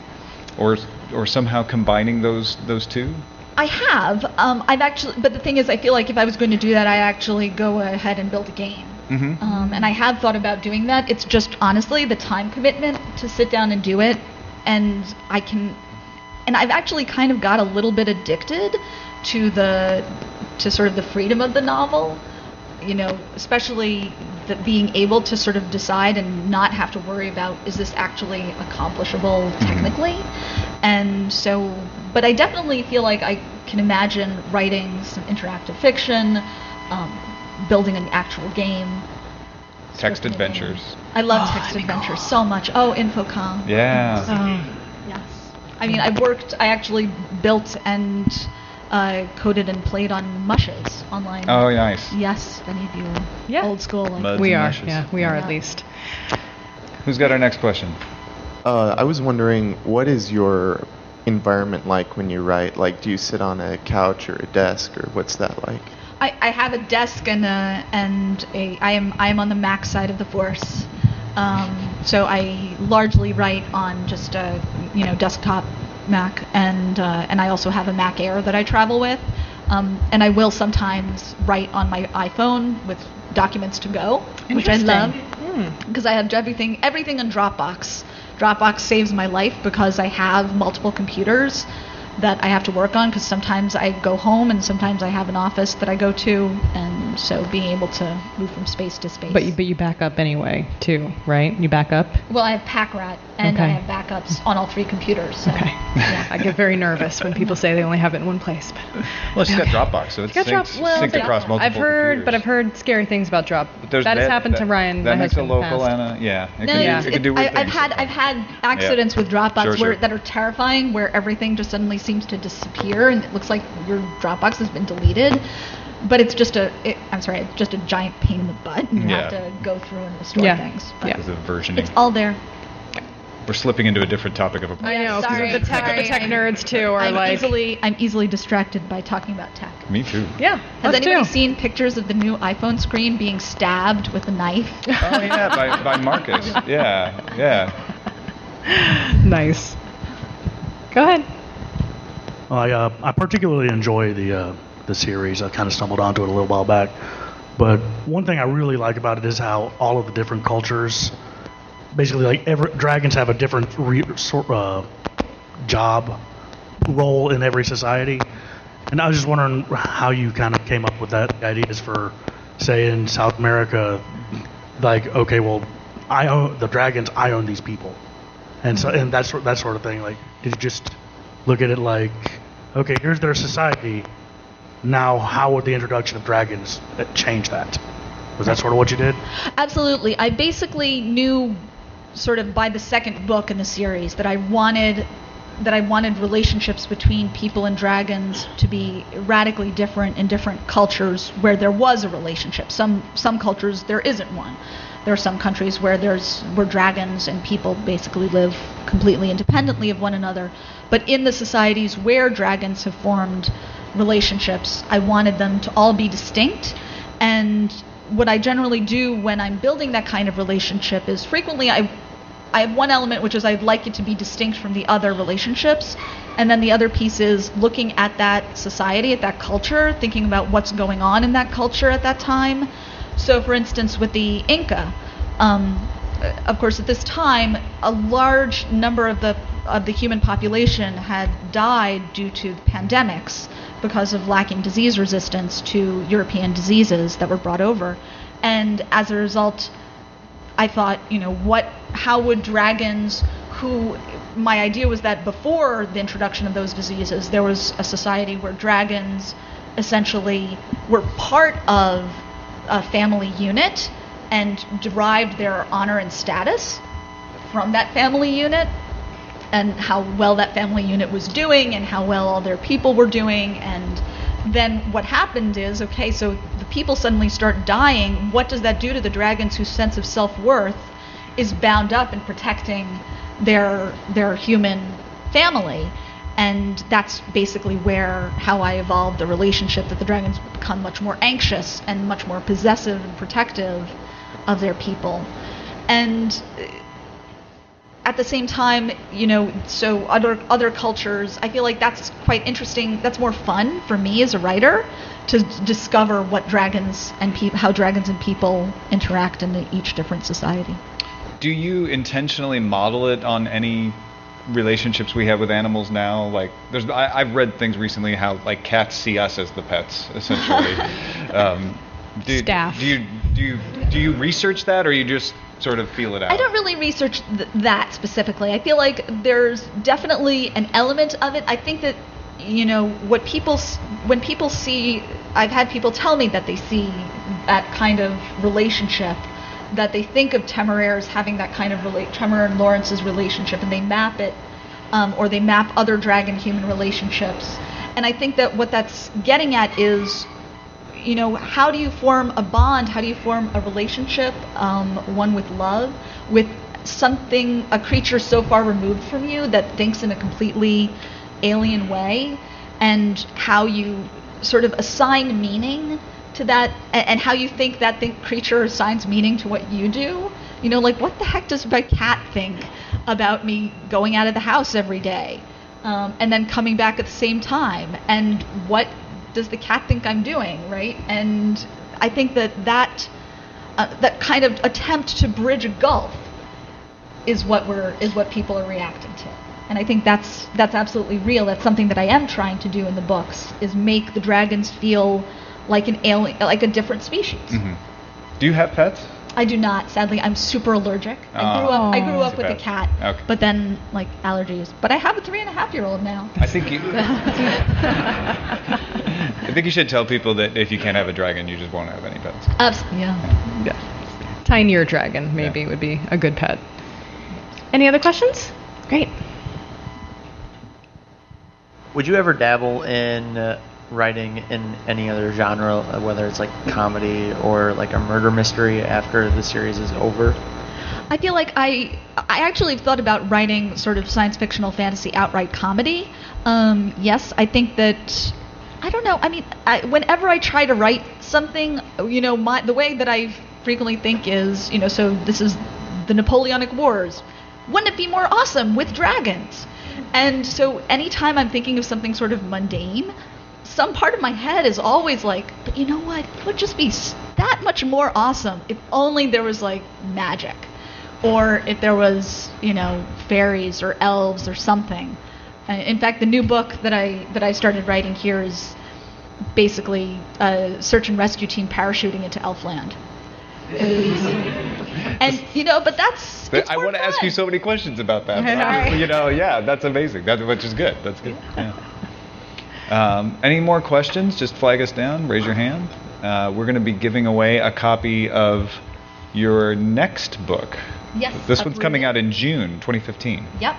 or or somehow combining those those two? I have. Um, I've actually, but the thing is, I feel like if I was going to do that, I'd actually go ahead and build a game. Mm-hmm. Um, and I have thought about doing that. It's just honestly the time commitment to sit down and do it, and I can, and I've actually kind of got a little bit addicted to the, to sort of the freedom of the novel, you know, especially the being able to sort of decide and not have to worry about is this actually accomplishable technically, and so, but I definitely feel like I can imagine writing some interactive fiction. Um, building an actual game. Text adventures. I love text adventures so much. Oh, Infocom. Yeah. Yes. I mean, I worked. I actually built and uh, coded and played on Mushes online. Oh, nice. Yes, if any of you are Yeah. old school. Like Muds we are. mushes. Yeah, we are Yeah. at least. Who's got our next question? Uh, I was wondering, what is your environment like when you write? Like, do you sit on a couch or a desk, or what's that like? I, I have a desk and a and a I am I am on the Mac side of the force. Um, so I largely write on just a you know desktop Mac and uh, and I also have a Mac Air that I travel with. Um, and I will sometimes write on my iPhone with documents to go, which I love because I have everything everything in Dropbox. Dropbox saves my life because I have multiple computers that I have to work on because sometimes I go home and sometimes I have an office that I go to, and so being able to move from space to space. But you, but you back up anyway, too, right? You back up? well, I have PackRat and I have backups on all three computers. So. Okay. I get very nervous when people say they only have it in one place. But Well, she's got Dropbox, so it's Got Drop- synced, well, synced across multiple I've heard, computers. but I've heard scary things about Drop. But there's that has happened that, to Ryan, That my makes it husband, in the local, past. Anna. Yeah. It No, can, it's- do, it can do weird I, I've had. I've had accidents with Dropbox Sure, where that are terrifying, where everything just suddenly seems to disappear and it looks like your Dropbox has been deleted. But it's just a it, I'm sorry, it's just a giant pain in the butt, and you have to go through and restore Yeah. things. But Yeah. Because of versioning. It's all there. We're slipping into a different topic of a I know, 'cause Sorry, the tech, sorry, the tech I'm- nerds too are I'm like, easily I'm easily distracted by talking about tech. Me too. yeah. Has us anybody too. seen pictures of the new iPhone screen being stabbed with a knife? Oh yeah, by, by Marcus. Yeah, yeah. Nice. Go ahead. I uh, I particularly enjoy the uh, the series. I kind of stumbled onto it a little while back, but one thing I really like about it is how all of the different cultures, basically like every dragons have a different re, sort uh, job role in every society, and I was just wondering how you kind of came up with that ideas for, say, in South America, like okay, well, I own the dragons. I own these people, and so and that sort that sort of thing. Like, did you just look at it like, okay, here's their society. Now, how would the introduction of dragons change that? Was that sort of what you did? Absolutely. I basically knew sort of by the second book in the series that I wanted that I wanted relationships between people and dragons to be radically different in different cultures where there was a relationship. Some some cultures there isn't one. There are some countries where there's where dragons and people basically live completely independently of one another. But in the societies where dragons have formed relationships, I wanted them to all be distinct and what I generally do when I'm building that kind of relationship is frequently I I have one element which is I'd like it to be distinct from the other relationships, and then the other piece is looking at that society, at that culture, thinking about what's going on in that culture at that time. So, for instance, with the Inca, um, of course, at this time, a large number of the of the human population had died due to pandemics because of lacking disease resistance to European diseases that were brought over, and as a result, I thought, you know, what, how would dragons, who, my idea was that before the introduction of those diseases, there was a society where dragons essentially were part of a family unit and derived their honor and status from that family unit and how well that family unit was doing and how well all their people were doing. And then what happened is okay so the people suddenly start dying. What does that do to the dragons whose sense of self-worth is bound up in protecting their their human family and that's basically where how I evolved the relationship that the dragons become much more anxious and much more possessive and protective of their people and uh, at the same time, you know, so other other cultures, I feel like that's quite interesting. That's more fun for me as a writer to discover what dragons and people, how dragons and people interact in each different society. Do you intentionally model it on any relationships we have with animals now? Like, there's I, I've read things recently how like cats see us as the pets, essentially. um, do, Staff. Do you do you do you research that, or you just sort of feel it out? I don't really research th- that specifically. I feel like there's definitely an element of it. I think that you know what people when people see I've had people tell me that they see that kind of relationship that they think of Temeraire as having that kind of relate Temeraire and Laurence's relationship and they map it um, or they map other dragon human relationships. And I think that what that's getting at is you know, how do you form a bond? How do you form a relationship, um, one with love, with something, a creature so far removed from you that thinks in a completely alien way, and how you sort of assign meaning to that, and, how you think that creature assigns meaning to what you do. You know, like what the heck does my cat think about me going out of the house every day, um, and then coming back at the same time, and what does the cat think I'm doing, right? And I think that that uh, that kind of attempt to bridge a gulf is what we're is what people are reacting to. And I think that's that's absolutely real. That's something that I am trying to do in the books is make the dragons feel like an alien, like a different species. hmm Do you have pets? I do not. Sadly, I'm super allergic. I grew Oh. up. I grew up with a cat, Okay. but then like allergies. But I have a three and a half year old now. I think you. I think you should tell people that if you can't have a dragon, you just won't have any pets. Abs- yeah. Yeah. Tinier dragon maybe would be a good pet. Any other questions? Great. Would you ever dabble in uh, writing in any other genre, whether it's like comedy or like a murder mystery after the series is over? I feel like I I actually thought about writing sort of science fictional fantasy outright comedy. Um, yes, I think that I don't know. I mean, I, whenever I try to write something, you know, my the way that I frequently think is, you know, so this is the Napoleonic Wars. Wouldn't it be more awesome with dragons? And so anytime I'm thinking of something sort of mundane, some part of my head is always like, but you know what? It would just be that much more awesome if only there was like magic or if there was, you know, fairies or elves or something. Uh, in fact, the new book that I that I started writing here is basically a search and rescue team parachuting into Elfland. and you know, but that's But I want to ask you so many questions about that. Sorry. you know, yeah, that's amazing. That which is good. That's good. Yeah. Um, any more questions? Just flag us down. Raise your hand. Uh, we're going to be giving away a copy of your next book. Yes, This one's coming out in June 2015. Yep.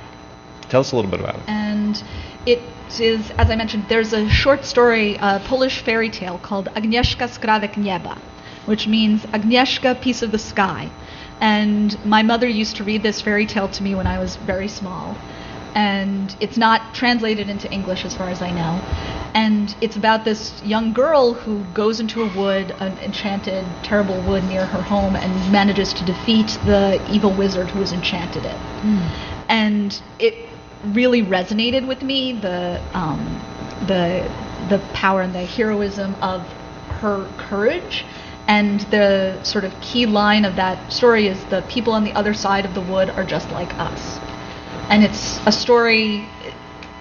Tell us a little bit about it. and it is, as I mentioned, there's a short story, a Polish fairy tale called Agnieszka Skrawek Nieba, which means Agnieszka, piece of the sky. And my mother used to read this fairy tale to me when I was very small. And it's not translated into English as far as I know. And it's about this young girl who goes into a wood, an enchanted, terrible wood near her home, and manages to defeat the evil wizard who has enchanted it. And it really resonated with me the um, the the power and the heroism of her courage. And the sort of key line of that story is the people on the other side of the wood are just like us and it's a story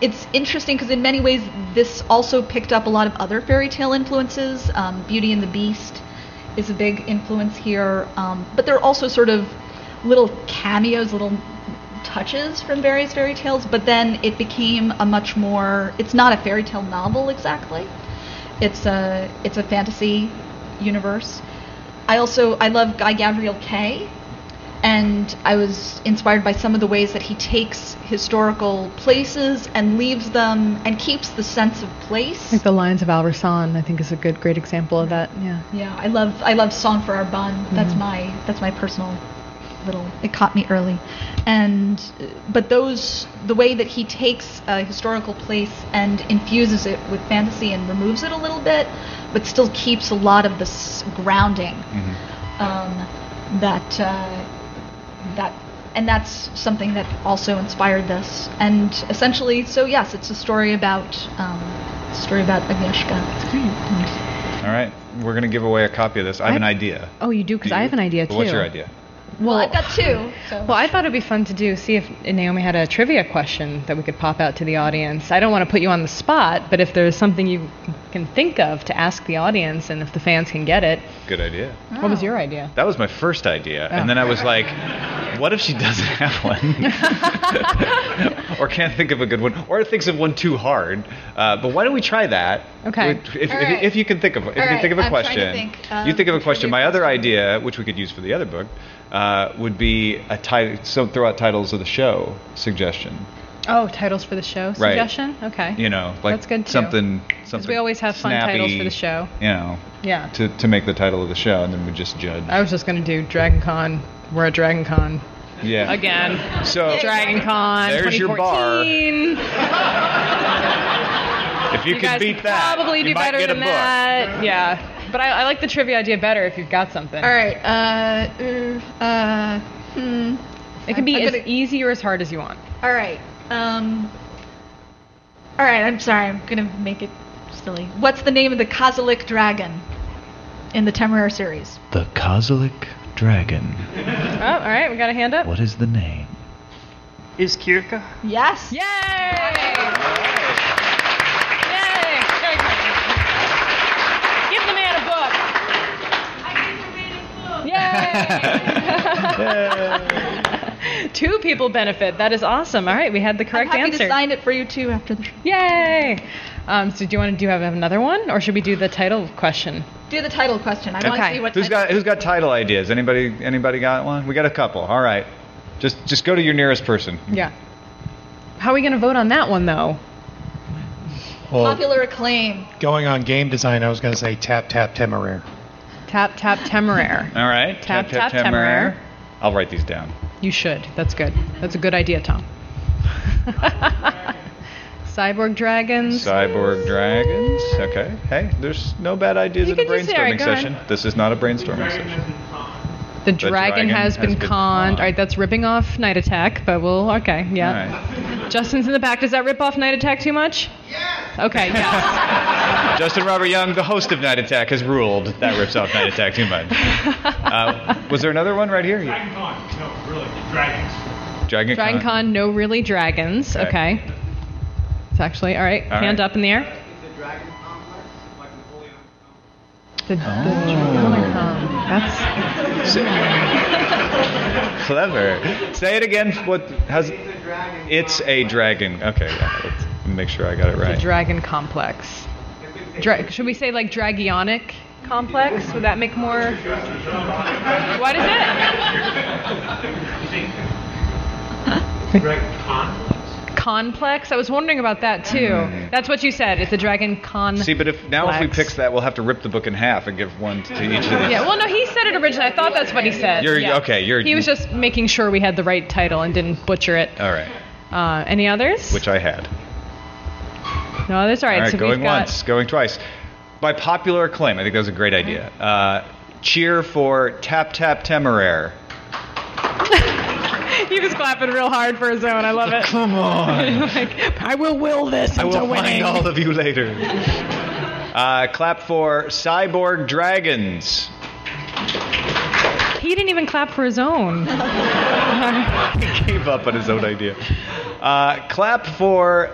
it's interesting because in many ways this also picked up a lot of other fairy tale influences um, beauty and the beast is a big influence here um, but there are also sort of little cameos little touches from various fairy tales, but then it became a much more. It's not a fairy tale novel exactly. It's a it's a fantasy universe. I also I love Guy Gavriel Kay, and I was inspired by some of the ways that he takes historical places and leaves them and keeps the sense of place. Like the Lions of Al Rassan, I think is a good, great example of that. Yeah. Yeah, I love I love Song for Arbonne. That's Mhm. my that's my personal little. It caught me early, and but those the way that he takes a historical place and infuses it with fantasy and removes it a little bit, but still keeps a lot of this grounding. Um, that uh, that and that's something that also inspired this. And essentially, so yes, it's a story about um, a story about Agnieszka. All right, we're going to give away a copy of this. I have an idea. Oh, you do? Because I have an idea too. What's your idea? Well, I've got two. So. Well, I thought it'd be fun to do, see if Naomi had a trivia question that we could pop out to the audience. I don't want to put you on the spot, but if there's something you can think of to ask the audience and if the fans can get it. Good idea. What was your idea? That was my first idea, Oh. and then I was like, "What if she doesn't have one, or can't think of a good one, or thinks of one too hard?" Uh, but why don't we try that? Okay. With- If, if, right. if you can think of if you All can think of a right, I'm trying to question, think you think of a a question. My other idea, which we could use for the other book, uh, Uh, would be a title. So throw out titles of the show suggestion. Oh, titles for the show Right. suggestion? Okay. You know, like That's good too. something. Something. we always have fun titles for the show. You know. Yeah. To to make the title of the show, and then we just judge. I was just going to do Dragon Con. We're at Dragon Con. Yeah. Again. So Dragon Con. there's your bar. If you, You can beat that, probably you do might better get a than that. Yeah. But I, I like the trivia idea better if you've got something. All right. Uh, uh, hmm. It can be I'm as gonna- easy or as hard as you want. All right. Um. All right. I'm sorry. I'm gonna make it silly. What's the name of the Kazilik dragon in the Temeraire series? The Kazilik Dragon. Oh, all right. We got a hand up. What is the name? Iskierka? Yes. Yay! Yay! Very good. Give the man a book. Yay! Two people benefit. That is awesome. All right, we had the correct I'm happy answer. to sign it for you too after the show. Yay! Um, so do you want to do you have another one, or should we do the title question? Do the title question. I want to see what. Who's title- got Who's got title ideas? Anybody Anybody got one? We got a couple. All right. Just just go to your nearest person. Yeah. How are we going to vote on that one, though? Well, Popular acclaim. going on game design, I was going to say Tap Tap Temeraire. Tap tap Temeraire. All right. Tap, tap, Temeraire. I'll write these down. You should. That's good. That's a good idea, Tom. Cyborg dragons. Cyborg dragons. Okay. Hey, there's no bad ideas You in just brainstorming right, session. This is not a brainstorming session. The dragon, dragon has, has been, been conned. All right, that's ripping off Night Attack, but we'll okay, yeah. Justin's in the back. Does that rip off Night Attack too much? Yes. Okay, yes. Justin Robert Young, the host of Night Attack, has ruled that rips off Night Attack too much. Uh, was there another one right here? Dragon Con. No, really, dragons. Dragon, Dragon Con. Con, no really dragons. Okay. Okay. It's actually all right. All hand right. up in the air. The, the Oh. Dragon Con. That's Clever. Say it again. What has? It's a dragon. Okay, yeah. Let's make sure I got it right. the right. Dragon Complex. Dra- should we say like Dragionic Complex? Would that make more? What is it? Complex. I was wondering about that too. That's what you said. It's a Dragon Con. Mm. See, but if now if we fix that, we'll have to rip the book in half and give one to each of these. Yeah, well, no, he said it originally. I thought that's what he said. You're- yeah. okay, you're- He was just making sure we had the right title and didn't butcher it. All right. Uh, any others? Which I had. No others. All right. All right, so going got. once, going twice. By popular acclaim, I think that was a great idea. Uh, cheer for Tap Tap Temeraire. he was clapping real hard for his own. I love it. Come on. like, I will will this I into will winning. find all of you later. Uh, clap for Cyborg Dragons. He didn't even clap for his own. he gave up on his own idea. Uh, clap for.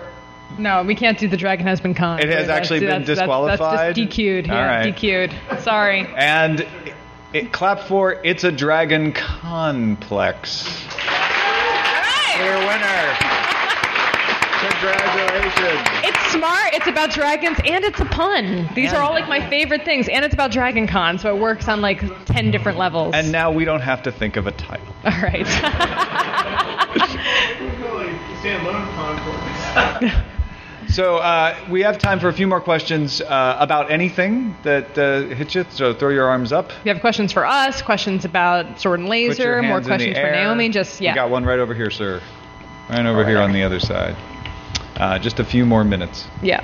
No, we can't do the dragon has been conned. It has That's- actually been that's- that's- disqualified? That's, just DQ'd. All yeah, right. DQ'd. Sorry. And it, clap for It's a Dragon Complex. Clear winner. Congratulations. It's smart. It's about dragons, and it's a pun. These And- are all like my favorite things, and it's about Dragon Con, so it works on like ten different levels. And now we don't have to think of a title. all right. Stand alone con. So uh, we have time for a few more questions uh, about anything that uh, hits you. So throw your arms up. you have questions for us, questions about sword and laser, more hands in the questions for. Naomi. Just yeah. We got one right over here, sir. Right over here on the other side. Uh, just a few more minutes. Yeah.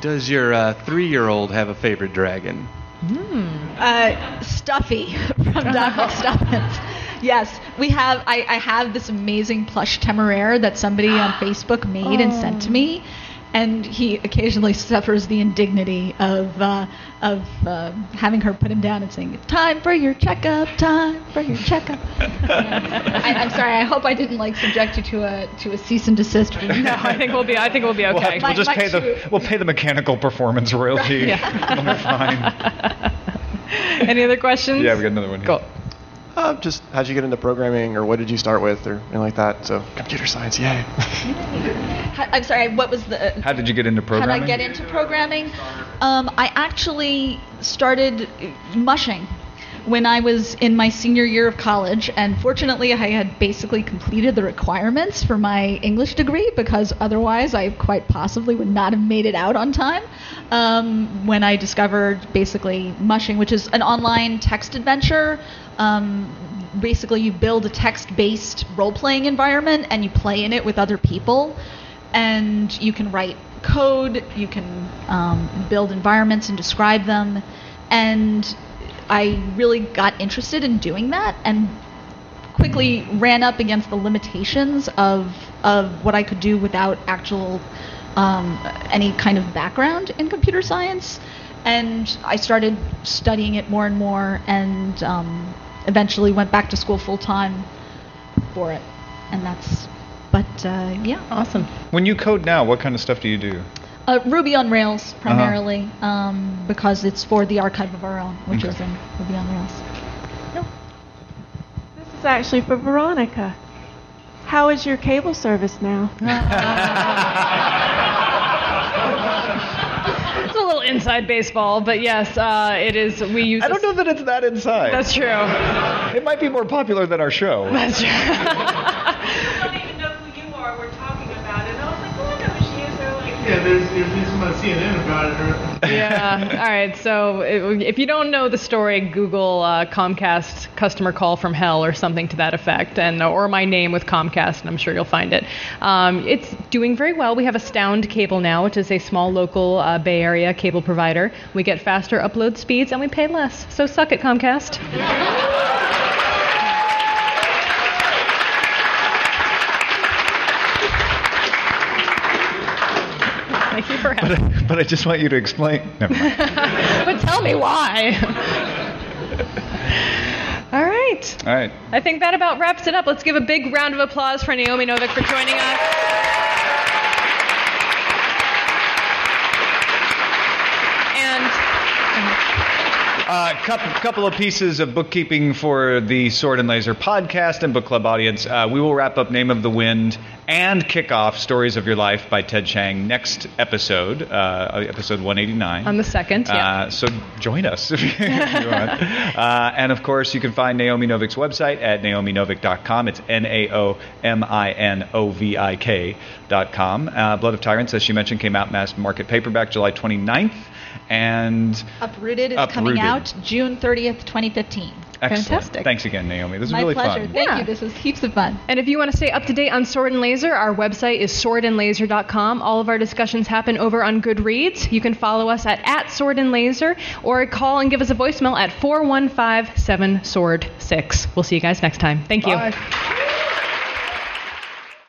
Does your uh, three-year-old have a favorite dragon? Uh, Stuffy from Doc Stuffins. Yes, we have. I, I have this amazing plush Temeraire that somebody on Facebook made and sent to me, and he occasionally suffers the indignity of uh, of uh, having her put him down and saying, "It's time for your checkup. Time for your checkup." I, I'm sorry. I hope I didn't like subject you to a to a cease and desist. From No, I think we'll be. I think we'll be We'll, okay. have- we'll just pay the we'll pay the mechanical performance royalty. Yeah. We'll fine. Any other questions? Yeah, we got another one here. Cool. Uh, just how'd you get into programming, or what did you start with, or anything like that? So computer science, yay! I'm sorry. What was the? How did you get into programming? How did I get into programming? Um, I actually started mushing when I was in my senior year of college, and fortunately, I had basically completed the requirements for my English degree because otherwise, I quite possibly would not have made it out on time. Um, when I discovered basically Mushing, which is an online text adventure. Um, basically, you build a text based role playing environment and you play in it with other people and you can write code, you can um, build environments and describe them. And I really got interested in doing that and quickly ran up against the limitations of of what I could do without actual um, any kind of background in computer science. And I started studying it more and more, and um, eventually went back to school full time for it. And that's, but uh, yeah. Awesome. When you code now, what kind of stuff do you do? Uh, Ruby on Rails primarily, um, because it's for the archive of our own, which Okay. is in Ruby on Rails. This is actually for Veronica. How is your cable service now? It's a little inside baseball, but yes, uh, it is. We use. I don't know that it's that inside. That's true. It might be more popular than our show. That's true. Yeah. All right. So if you don't know the story, Google uh, Comcast customer call from hell or something to that effect, and or my name with Comcast, and I'm sure you'll find it. Um, it's doing very well. We have Astound Cable now, which is a small local uh, Bay Area cable provider. We get faster upload speeds and we pay less. So suck it, Comcast. Thank you for But, but I just want you to explain. Never mind. but tell me why. All right. All right. I think that about wraps it up. Let's give a big round of applause for Naomi Novik for joining us. And A uh, couple, couple of pieces of bookkeeping for the Sword and Laser podcast and book club audience. Uh, we will wrap up Name of the Wind and kick off Stories of Your Life by Ted Chiang next episode, uh, episode 189. on the second, yeah. Uh, so join us if you, if you want. Uh, and of course, you can find Naomi Novik's website at naominovik.com. It's N A O M I N O V I K.com. Uh, Blood of Tyrants, as she mentioned, came out mass market paperback July 29th. And Uprooted is Uprooted. coming out June 30th, 2015. excellent. Fantastic. Thanks again, Naomi. This was My really pleasure. fun. Thank Yeah. you. This was heaps of fun. And if you want to stay up to date on Sword and Laser, our website is swordandlaser.com. All of our discussions happen over on Goodreads. You can follow us at, at Sword and Laser or call and give us a voicemail at 415 7 Sword 6. We'll see you guys next time. Thank you. Bye.